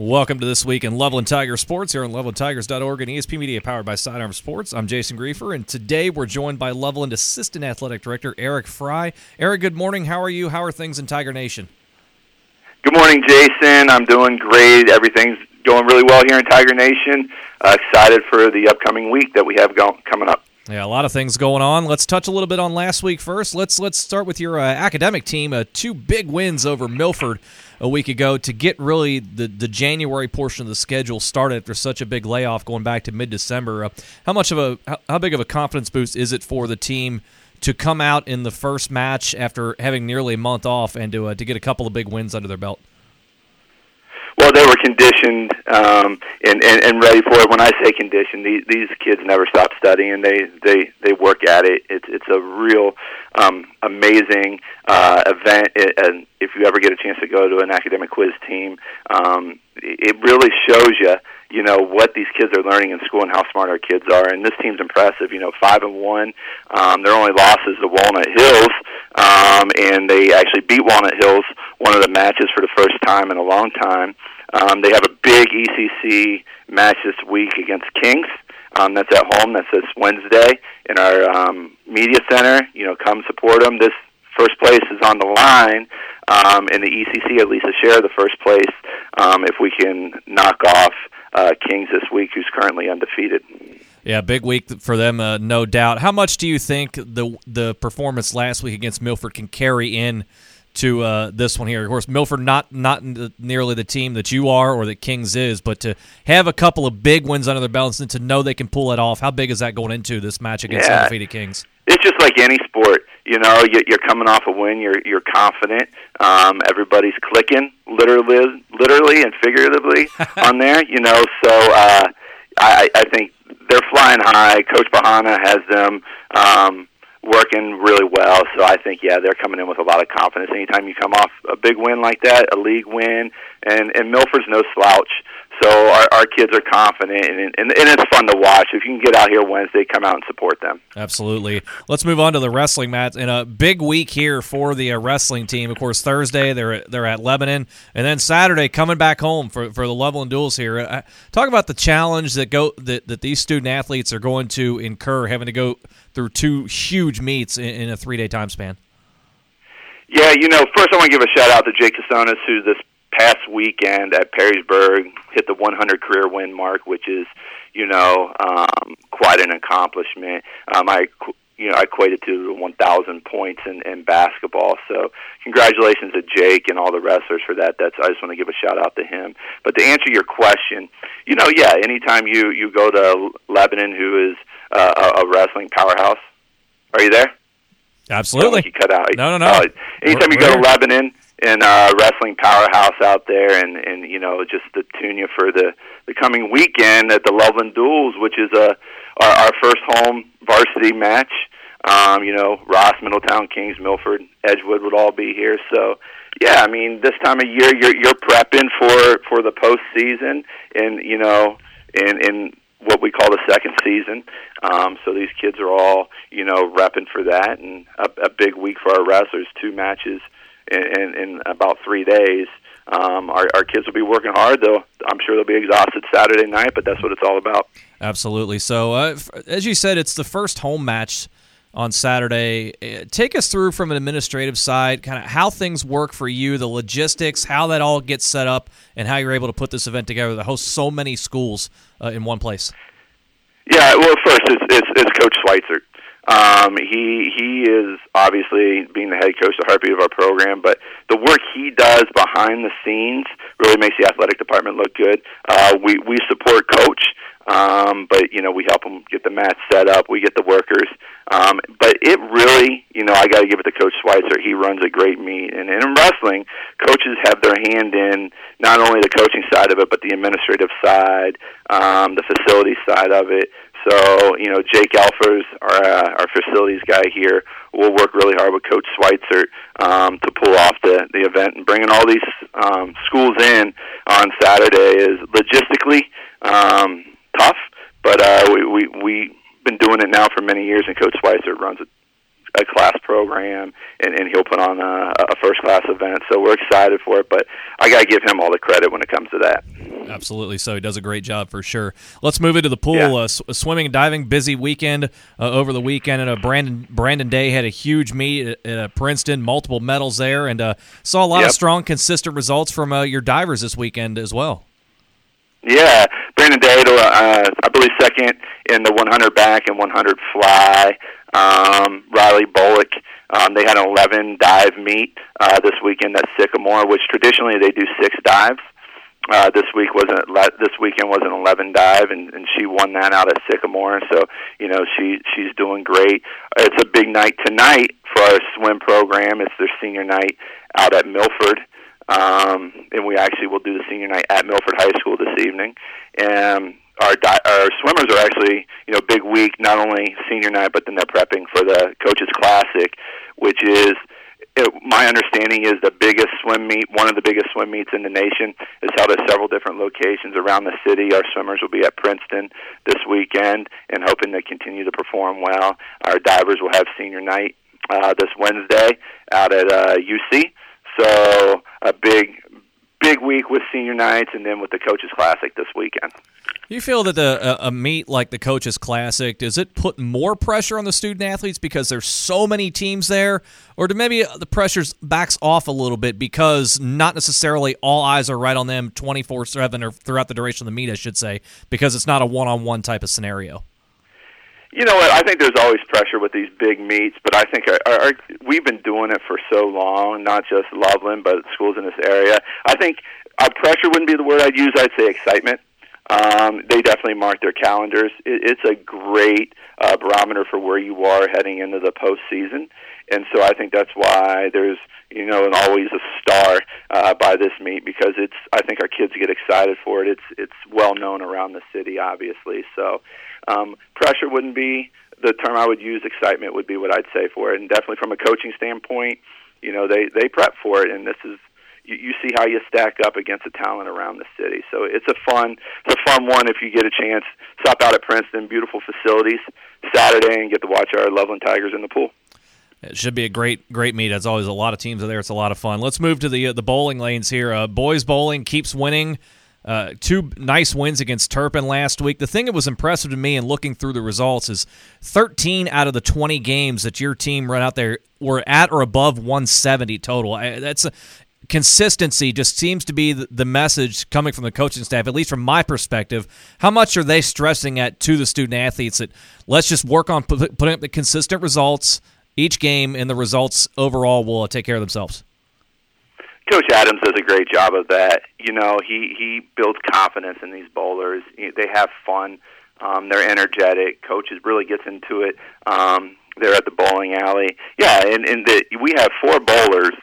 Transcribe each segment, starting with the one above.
Welcome to this week in Loveland Tiger Sports here on lovelandtigers.org and ESP Media powered by Sidearm Sports. I'm Jason Griefer, and today we're joined by Loveland Assistant Athletic Director Eric Fry. Eric, good morning. How are you? How are things in Tiger Nation? Good morning, Jason. I'm doing great. Everything's going really well here in Tiger Nation. Uh, excited for the upcoming week that we have go- coming up. Yeah, a lot of things going on. Let's touch a little bit on last week first. Let's let's start with your uh, academic team. Uh, two big wins over Milford a week ago to get really the the January portion of the schedule started after such a big layoff going back to mid December. Uh, how much of a how, how big of a confidence boost is it for the team to come out in the first match after having nearly a month off and to uh, to get a couple of big wins under their belt? Well, they were conditioned um, and, and and ready for it. When I say conditioned, these these kids never stop studying. They they they work at it. It's it's a real um, amazing uh, event. It, and if you ever get a chance to go to an academic quiz team, um, it really shows you you know what these kids are learning in school and how smart our kids are. And this team's impressive. You know, five and one. Um, their only loss is to Walnut Hills, um, and they actually beat Walnut Hills one of the matches for the first time in a long time. Um, they have a big ECC match this week against Kings. Um, that's at home. That's this Wednesday in our um, media center. You know, come support them. This first place is on the line um, in the ECC, at least a share of the first place. Um, if we can knock off uh, Kings this week, who's currently undefeated. Yeah, big week for them, uh, no doubt. How much do you think the the performance last week against Milford can carry in to uh, this one here. Of course, Milford not not nearly the team that you are or that Kings is, but to have a couple of big wins under their belts and to know they can pull it off. How big is that going into this match against yeah. undefeated Kings? It's just like any sport. You know, you're coming off a win. You're you're confident. Um, everybody's clicking, literally, literally and figuratively on there. You know, so uh, I, I think they're flying high. Coach Bahana has them. Um, working really well. So I think yeah, they're coming in with a lot of confidence. Anytime you come off a big win like that, a league win, and and Milford's no slouch. So our, our kids are confident, and, and, and it's fun to watch. If you can get out here Wednesday, come out and support them. Absolutely. Let's move on to the wrestling match. And a big week here for the uh, wrestling team. Of course, Thursday they're they're at Lebanon, and then Saturday coming back home for, for the Loveland Duels here. Uh, talk about the challenge that go that, that these student athletes are going to incur, having to go through two huge meets in, in a three day time span. Yeah, you know, first I want to give a shout out to Jake Casonis, who this past weekend at Perrysburg hit the 100 career win mark, which is, you know, um, quite an accomplishment. Um, I, you know, I equated to 1,000 points in, in basketball. So, congratulations to Jake and all the wrestlers for that. That's I just want to give a shout out to him. But to answer your question, you know, yeah, anytime you you go to Lebanon, who is uh, a, a wrestling powerhouse, are you there? Absolutely. You cut out. No, no, no. Uh, anytime we're, you go to Lebanon and uh, wrestling powerhouse out there, and and you know just to tune you for the the coming weekend at the Loveland Duels, which is a our, our first home varsity match. Um, you know, Ross, Middletown, Kings, Milford, Edgewood would all be here. So, yeah, I mean, this time of year you're you're prepping for for the postseason, and you know, in in what we call the second season. Um, so these kids are all, you know, repping for that, and a, a big week for our wrestlers. Two matches in, in, about three days. Um, our, our kids will be working hard, though. I'm sure they'll be exhausted Saturday night, but that's what it's all about. Absolutely. So, uh, as you said, it's the first home match on Saturday. Uh, take us through from an administrative side, kind of how things work for you, the logistics, how that all gets set up, and how you're able to put this event together that hosts so many schools uh, in one place. Yeah, well, first it's, it's, it's Coach Schweitzer. Um, he he is obviously being the head coach, the heartbeat of our program, but the work he does behind the scenes really makes the athletic department look good. Uh, we we support coach, um, but you know we help him get the mats set up, we get the workers, um, but it really, you know, I got to give it to Coach Schweitzer. He runs a great meet, and, and in wrestling, coaches have their hand in not only the coaching side of it, but the administrative side, um, the facility side of it. So, you know, Jake Alfers, our, uh, our facilities guy here, will work really hard with Coach Schweitzer um, to pull off the, the event. And bringing all these um, schools in on Saturday is logistically um, tough, but uh, we, we, we been doing it now for many years, and Coach Schweitzer runs a a class program, and, and he'll put on a, a first class event. So we're excited for it, but I got to give him all the credit when it comes to that. Absolutely. So he does a great job for sure. Let's move into the pool. Yeah. Uh, swimming and diving, busy weekend uh, over the weekend. And uh, Brandon Brandon Day had a huge meet at, at uh, Princeton, multiple medals there, and uh, saw a lot Yep. of strong, consistent results from uh, your divers this weekend as well. Yeah, Brandon uh, I believe second in the 100 back and 100 fly. Um, Riley Bullock, um, they had an 11 dive meet uh, this weekend at Sycamore, which traditionally they do six dives. Uh, this week wasn't this weekend was an 11 dive, and, and she won that out at Sycamore. So you know she she's doing great. It's a big night tonight for our swim program. It's their senior night out at Milford um, and we actually will do the senior night at Milford High School this evening. And our di- our swimmers are actually you know big week, not only senior night, but then they're prepping for the coaches classic, which is. It, my understanding is the biggest swim meet, one of the biggest swim meets in the nation, is held at several different locations around the city. Our swimmers will be at Princeton this weekend, and hoping to continue to perform well. Our divers will have senior night uh, this Wednesday out at uh, UC. So a big, big week with senior nights, and then with the coaches classic this weekend. You feel that a, uh, a meet like the Coaches Classic does it put more pressure on the student athletes because there's so many teams there, or do maybe uh, the pressures backs off a little bit because not necessarily all eyes are right on them 24 seven or throughout the duration of the meet, I should say, because it's not a one-on-one type of scenario. You know what? I think there's always pressure with these big meets, but I think our, our, our, we've been doing it for so long, not just Loveland, but schools in this area. I think uh, pressure wouldn't be the word I'd use. I'd say excitement. Um, they definitely mark their calendars. It, it's a great uh, barometer for where you are heading into the postseason, and so I think that's why there's you know and always a star uh, by this meet because it's I think our kids get excited for it. It's it's well known around the city, obviously. So um, pressure wouldn't be the term I would use. Excitement would be what I'd say for it, and definitely from a coaching standpoint, you know they they prep for it, and this is you, you see how you stack up against the talent around the city. So it's a fun, it's a fun one if you get a chance. Stop out at Princeton, beautiful facilities Saturday, and get to watch our Loveland Tigers in the pool. It should be a great, great meet. As always, a lot of teams are there. It's a lot of fun. Let's move to the uh, the bowling lanes here. Uh, boys bowling keeps winning. Uh, two nice wins against Turpin last week. The thing that was impressive to me in looking through the results is 13 out of the 20 games that your team run out there were at or above 170 total. I, that's a, consistency just seems to be the, message coming from the coaching staff, at least from my perspective. How much are they stressing at to the student athletes that let's just work on putting up the consistent results each game, and the results overall will take care of themselves? Coach Adams does a great job of that. You know, he he builds confidence in these bowlers. They have fun. Um, they're energetic. Coaches really gets into it. Um, they're at the bowling alley. Yeah, and, and the, we have four bowlers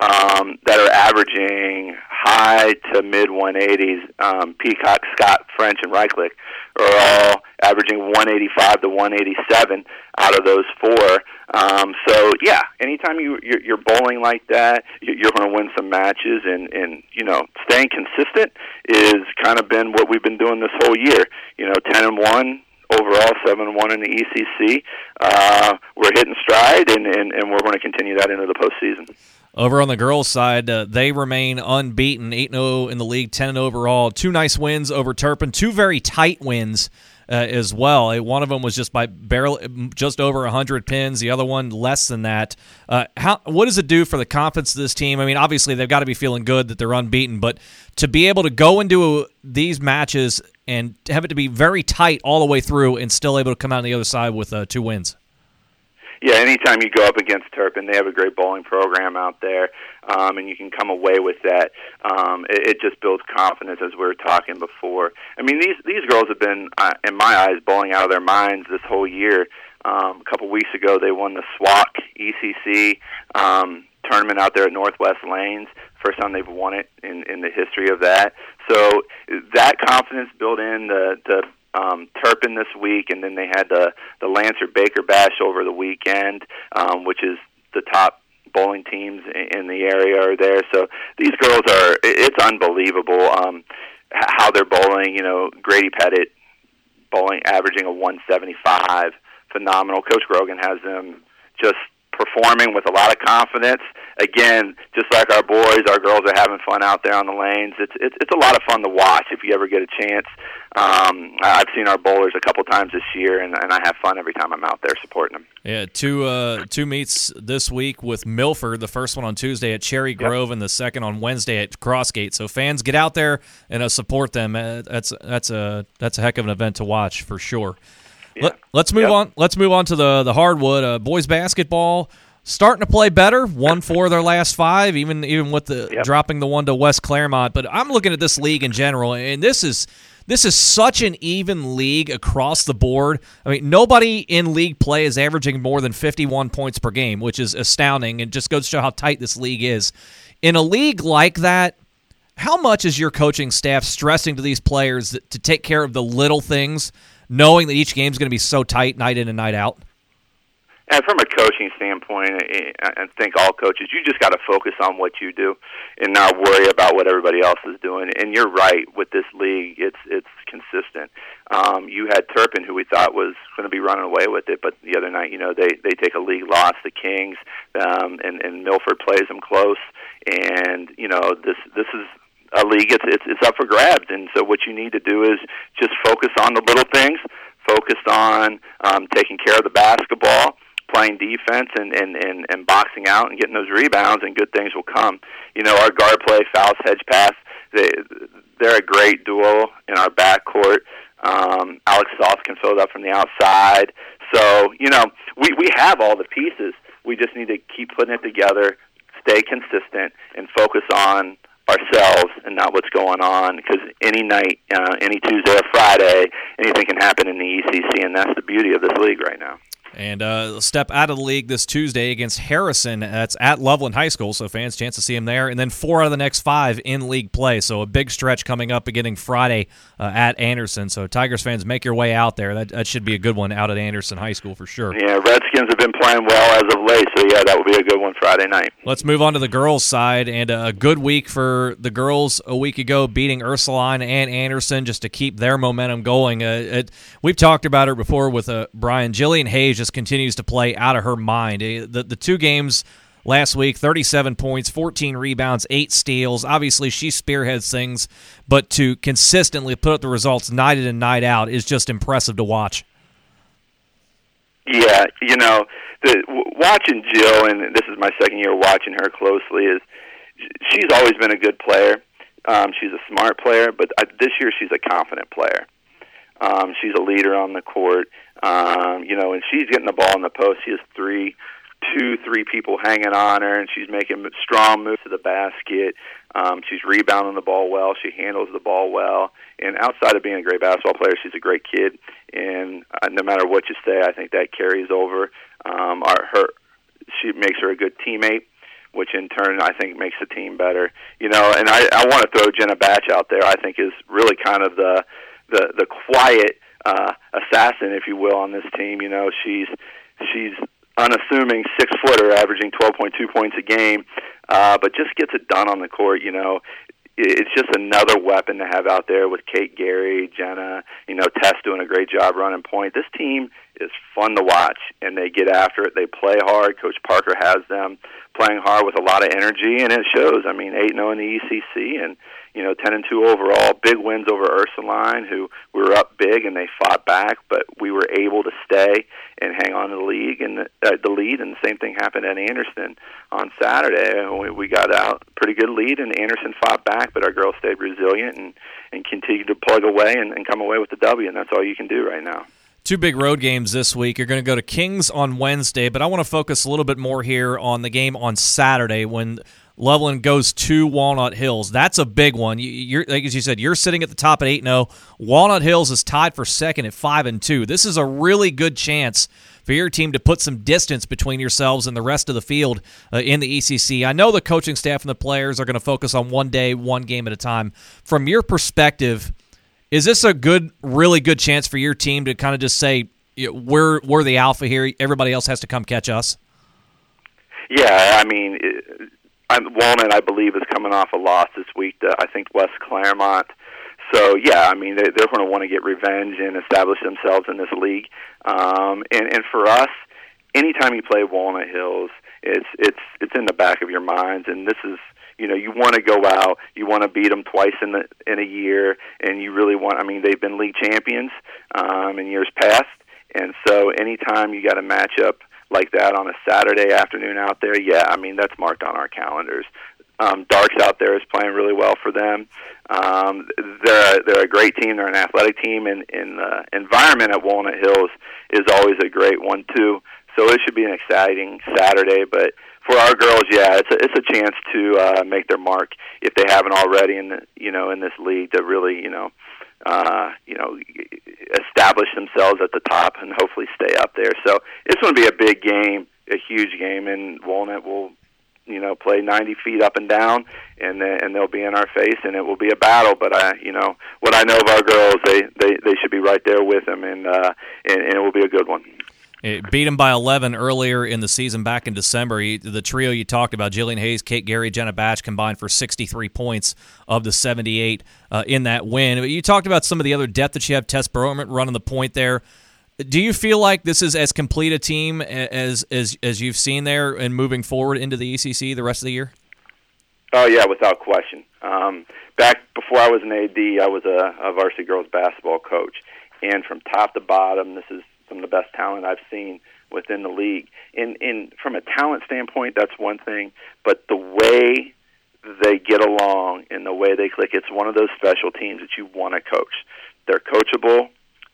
um, that are averaging high to mid 180s. Um, Peacock, Scott, French, and Reichlich are all averaging 185 to 187 out of those four. Um, so yeah, anytime you you're, you're bowling like that, you- you're going to win some matches, and and you know staying consistent is kind of been what we've been doing this whole year. You know, 10 and one overall, seven and one in the ECC. Uh, we're hitting stride, and, and and we're going to continue that into the postseason. Over on the girls' side, uh, they remain unbeaten, 8 0 in the league, 10 overall. Two nice wins over Turpin, two very tight wins uh, as well. Uh, One of them was just by barely, just over 100 pins, the other one less than that. Uh, how What does it do for the confidence of this team? I mean, obviously, they've got to be feeling good that they're unbeaten, but to be able to go into these matches and have it to be very tight all the way through and still able to come out on the other side with uh, two wins. Yeah, anytime you go up against Turpin, they have a great bowling program out there, um, and you can come away with that. Um, it, it just builds confidence, as we were talking before. I mean, these these girls have been, uh, in my eyes, bowling out of their minds this whole year. Um, a couple weeks ago, they won the SWAC ECC um, tournament out there at Northwest Lanes. First time they've won it in in the history of that. So that confidence built in the the um, Turpin this week, and then they had the the Lancer Baker Bash over the weekend, um, which is the top bowling teams in, the area are there. So these girls are it's unbelievable um, how they're bowling. You know, Grady Pettit bowling averaging a 175, phenomenal. Coach Grogan has them just performing with a lot of confidence. Again, just like our boys, our girls are having fun out there on the lanes. It's it's it's a lot of fun to watch if you ever get a chance. Um, I've seen our bowlers a couple times this year, and, and I have fun every time I'm out there supporting them. Yeah, two uh, two meets this week with Milford. The first one on Tuesday at Cherry Grove, yep. and the second on Wednesday at Crossgate. So fans, get out there and uh, support them. Uh, that's that's a that's a heck of an event to watch for sure. Yeah. Let, us move yep. on. Let's move on to the the hardwood. Uh, boys basketball starting to play better. One four their last five, even even with the yep. dropping the one to West Clermont. But I'm looking at this league in general, and this is this is such an even league across the board. I mean, nobody in league play is averaging more than 51 points per game, which is astounding, and just goes to show how tight this league is. In a league like that. How much is your coaching staff stressing to these players to take care of the little things knowing that each game is going to be so tight night in and night out? And from a coaching standpoint, I think all coaches, you just got to focus on what you do and not worry about what everybody else is doing. And you're right with this league; it's it's consistent. Um, you had Turpin, who we thought was going to be running away with it, but the other night, you know, they they take a league loss, the Kings, um, and and Milford plays them close. And you know, this this is a league. It's, it's it's up for grabs, and so what you need to do is just focus on the little things, focus on um, taking care of the basketball, playing defense, and, and and and boxing out and getting those rebounds, and good things will come. You know, our guard play, fouls, hedge pass. They they're a great duo in our backcourt. Um, Alex Soft can fill it up from the outside. So you know, we we have all the pieces. We just need to keep putting it together, stay consistent, and focus on ourselves and not what's going on because any night, uh, any Tuesday or Friday, anything can happen in the ECC, and that's the beauty of this league right now. And uh, step out of the league this Tuesday against Harrison. That's at Loveland High School, so fans chance to see him there. And then four out of the next five in league play. So a big stretch coming up beginning Friday uh, at Anderson. So Tigers fans, make your way out there. That, that should be a good one out at Anderson High School for sure. Yeah, Redskins have been playing well as of late, so yeah, that will be a good one Friday night. Let's move on to the girls' side, and a good week for the girls a week ago, beating Ursuline and Anderson just to keep their momentum going. Uh, it, we've talked about it before with uh, Brian. Jillian Hayes just continues to play out of her mind. Uh, the the two games last week 37 points 14 rebounds 8 steals. Obviously she spearheads things but to consistently put up the results night in and night out is just impressive to watch. Yeah you know the watching Jillian this is my second year watching her closely is she's always been a good player. Um, she's a smart player but uh, this year she's a confident player um, she's a leader on the court um, you know, and she's getting the ball in the post. She has three, two, three people hanging on her, and she's making strong moves to the basket. Um, she's rebounding the ball well. She handles the ball well. And outside of being a great basketball player, she's a great kid. And uh, no matter what you say, I think that carries over. Um, our, her, she makes her a good teammate which in turn I think makes the team better. You know, and I, I want to throw Jenna Batch out there. I think is really kind of the the the quiet uh, assassin, if you will, on this team. You know, she's she's unassuming six footer, averaging 12.2 points a game, uh, but just gets it done on the court. You know, it's just another weapon to have out there with Kate Gary, Jenna, you know, Tess doing a great job running point. This team is fun to watch, and they get after it. They play hard. Coach Parker has them playing hard with a lot of energy, and it shows. I mean, eight zero in the ECC, and you know, ten and two overall. Big wins over Ursuline, who we were up big and they fought back, but we were able to stay and hang on to the league and the, uh, the lead. And the same thing happened at Anderson on Saturday. We, we got out pretty good lead, and Anderson fought back, but our girls stayed resilient and and continued to plug away and, and come away with the W. And that's all you can do right now. Two big road games this week. You're going to go to Kings on Wednesday, but I want to focus a little bit more here on the game on Saturday when Loveland goes to Walnut Hills. That's a big one. You, are like as you said, you're sitting at the top at eight zero. Oh. Walnut Hills is tied for second at five and two. This is a really good chance for your team to put some distance between yourselves and the rest of the field uh, in the ECC. I know the coaching staff and the players are going to focus on one day, one game at a time. From your perspective, is this a good, really good chance for your team to kind of just say we're we're the alpha here? Everybody else has to come catch us. Yeah, I mean, I'm, Walnut, I believe, is coming off a loss this week to I think West Clermont. So yeah, I mean they, they're going to want to get revenge and establish themselves in this league. Um, and and for us, anytime you play Walnut Hills, it's it's it's in the back of your minds, and this is you know you want to go out, you want to beat them twice in the in a year, and you really want. I mean, they've been league champions um, in years past, and so anytime you got a matchup like that on a Saturday afternoon out there, yeah, I mean that's marked on our calendars. Um, Darks out there is playing really well for them. Um, they're they're a great team. They're an athletic team, and, and the environment at Walnut Hills is always a great one too. So it should be an exciting Saturday. But for our girls, yeah, it's a, it's a chance to uh, make their mark if they haven't already in the, you know in this league to really you know uh, you know establish themselves at the top and hopefully stay up there. So it's going to be a big game, a huge game, and Walnut will you know play 90 feet up and down and and they'll be in our face and it will be a battle but i you know what i know of our girls they they they should be right there with them and uh and, and it will be a good one it beat them by 11 earlier in the season back in December. the trio you talked about, Jillian Hayes, Kate Gary, Jenna Batch, combined for 63 points of the 78 uh, in that win. You talked about some of the other depth that you have. Tess Broman running the point there. Do you feel like this is as complete a team as as as you've seen there and moving forward into the ECC the rest of the year? Oh yeah, without question. Um, back before I was an AD, I was a, a varsity girls basketball coach, and from top to bottom, this is some of the best talent I've seen within the league. In in from a talent standpoint, that's one thing, but the way they get along and the way they click, it's one of those special teams that you want to coach. They're coachable.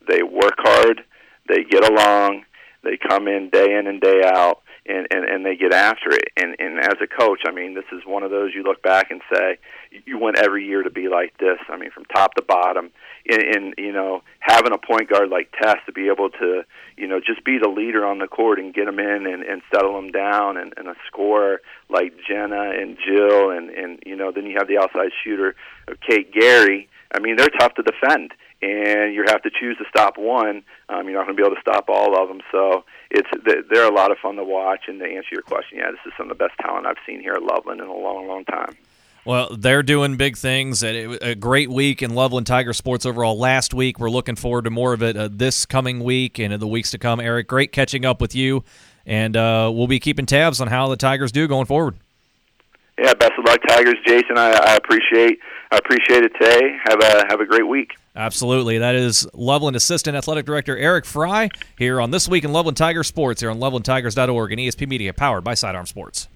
They work hard they get along. They come in day in and day out, and and, and they get after it. And and as a coach, I mean, this is one of those you look back and say, you want every year to be like this. I mean, from top to bottom. In, in you know having a point guard like Tess to be able to you know just be the leader on the court and get them in and, and settle them down and, and a scorer like Jenna and Jillian and you know then you have the outside shooter of Kate Gary. I mean they're tough to defend and you have to choose to stop one. Um, you're not going to be able to stop all of them. So it's they're a lot of fun to watch. And to answer your question, yeah, this is some of the best talent I've seen here at Loveland in a long, long time. Well, they're doing big things. A great week in Loveland Tiger Sports overall last week. We're looking forward to more of it uh, this coming week and in the weeks to come. Eric, great catching up with you, and uh, we'll be keeping tabs on how the Tigers do going forward. Yeah, best of luck, Tigers, Jason. I, I appreciate I appreciate it today. Have a have a great week. Absolutely. That is Loveland Assistant Athletic Director Eric Fry here on This Week in Loveland Tiger Sports here on lovelandtigers.org and ESP Media, powered by Sidearm Sports.